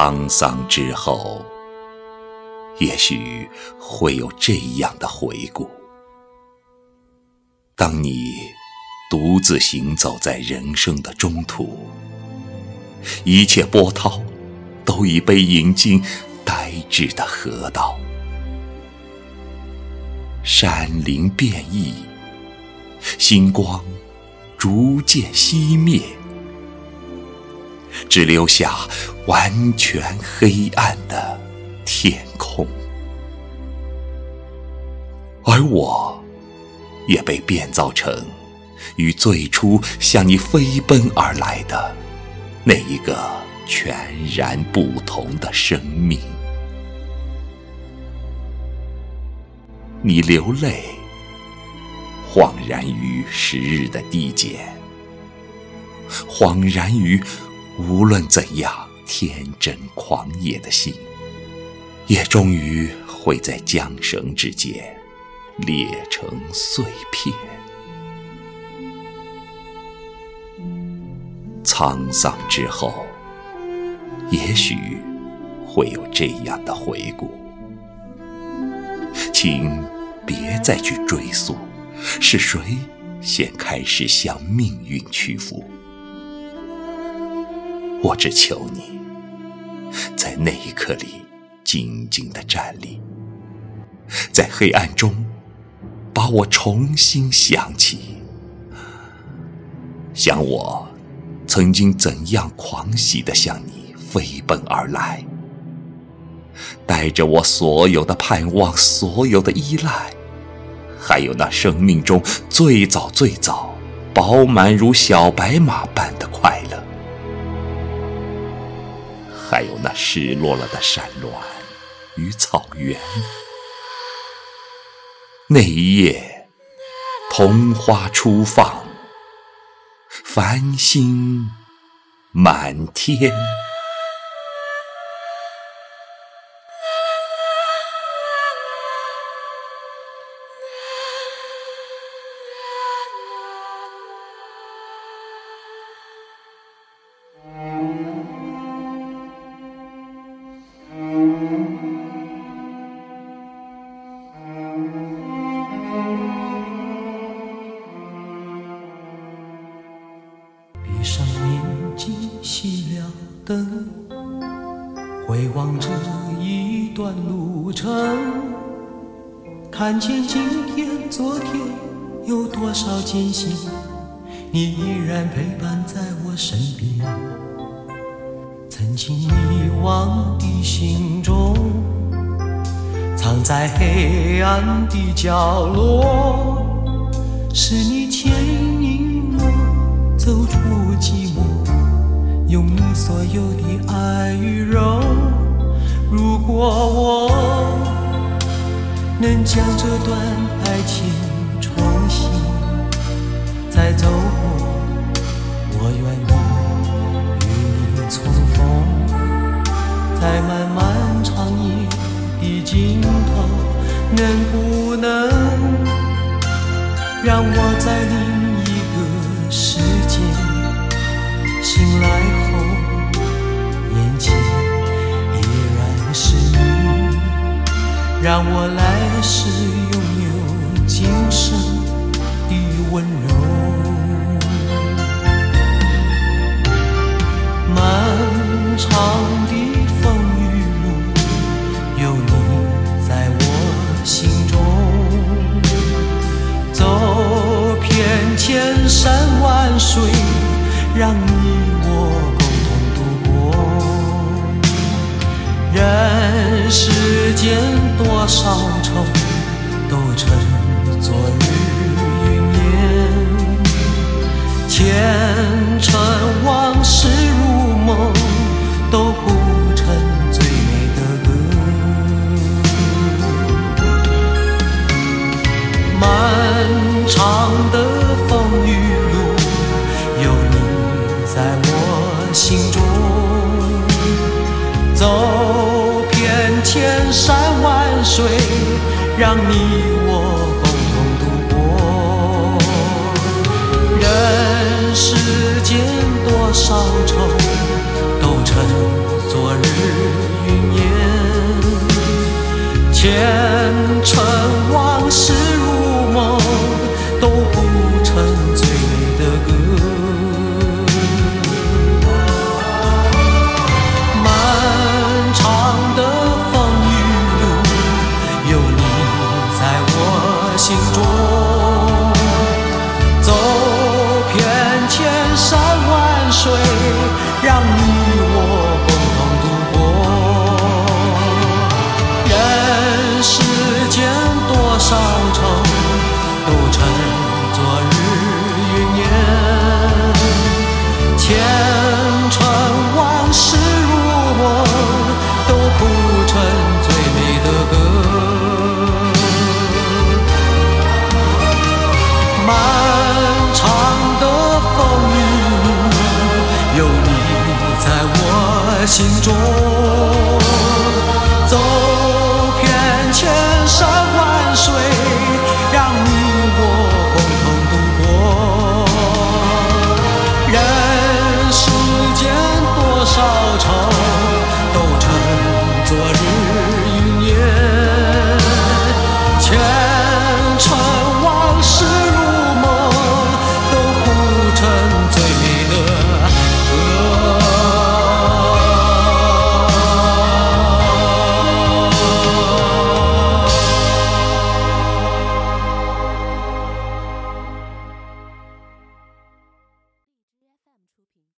沧桑之后，也许会有这样的回顾：当你独自行走在人生的中途，一切波涛都已被引进呆滞的河道，山林变异，星光逐渐熄灭。只留下完全黑暗的天空，而我也被变造成与最初向你飞奔而来的那一个全然不同的生命。你流泪，恍然于时日的递减，恍然于。无论怎样天真狂野的心，也终于会在缰绳之间裂成碎片。沧桑之后，也许会有这样的回顾，请别再去追溯，是谁先开始向命运屈服。我只求你，在那一刻里静静的站立，在黑暗中把我重新想起，想我曾经怎样狂喜的向你飞奔而来，带着我所有的盼望，所有的依赖，还有那生命中最早最早饱满如小白马般的快乐。还有那失落了的山峦与草原，那一夜，桐花初放，繁星满天。回望这一段路程，看见今天、昨天有多少艰辛，你依然陪伴在我身边。曾经遗忘的心中，藏在黑暗的角落，是你牵引我走出寂寞。用你所有的爱与柔，如果我能将这段爱情重新再走过，我愿意与你重逢，在漫漫长夜的尽头，能不能让我在另一个世界醒来？让我来世拥有今生的温柔。漫长的风雨路，有你在我心中。走遍千山万水，让你我共同度过人世多少愁都成昨日云烟，前尘往事如梦，都谱成最美的歌。漫长的风雨路，有你在我心中，走遍千山。水，让你我共同度过。人世间多少愁，都成昨日云烟。前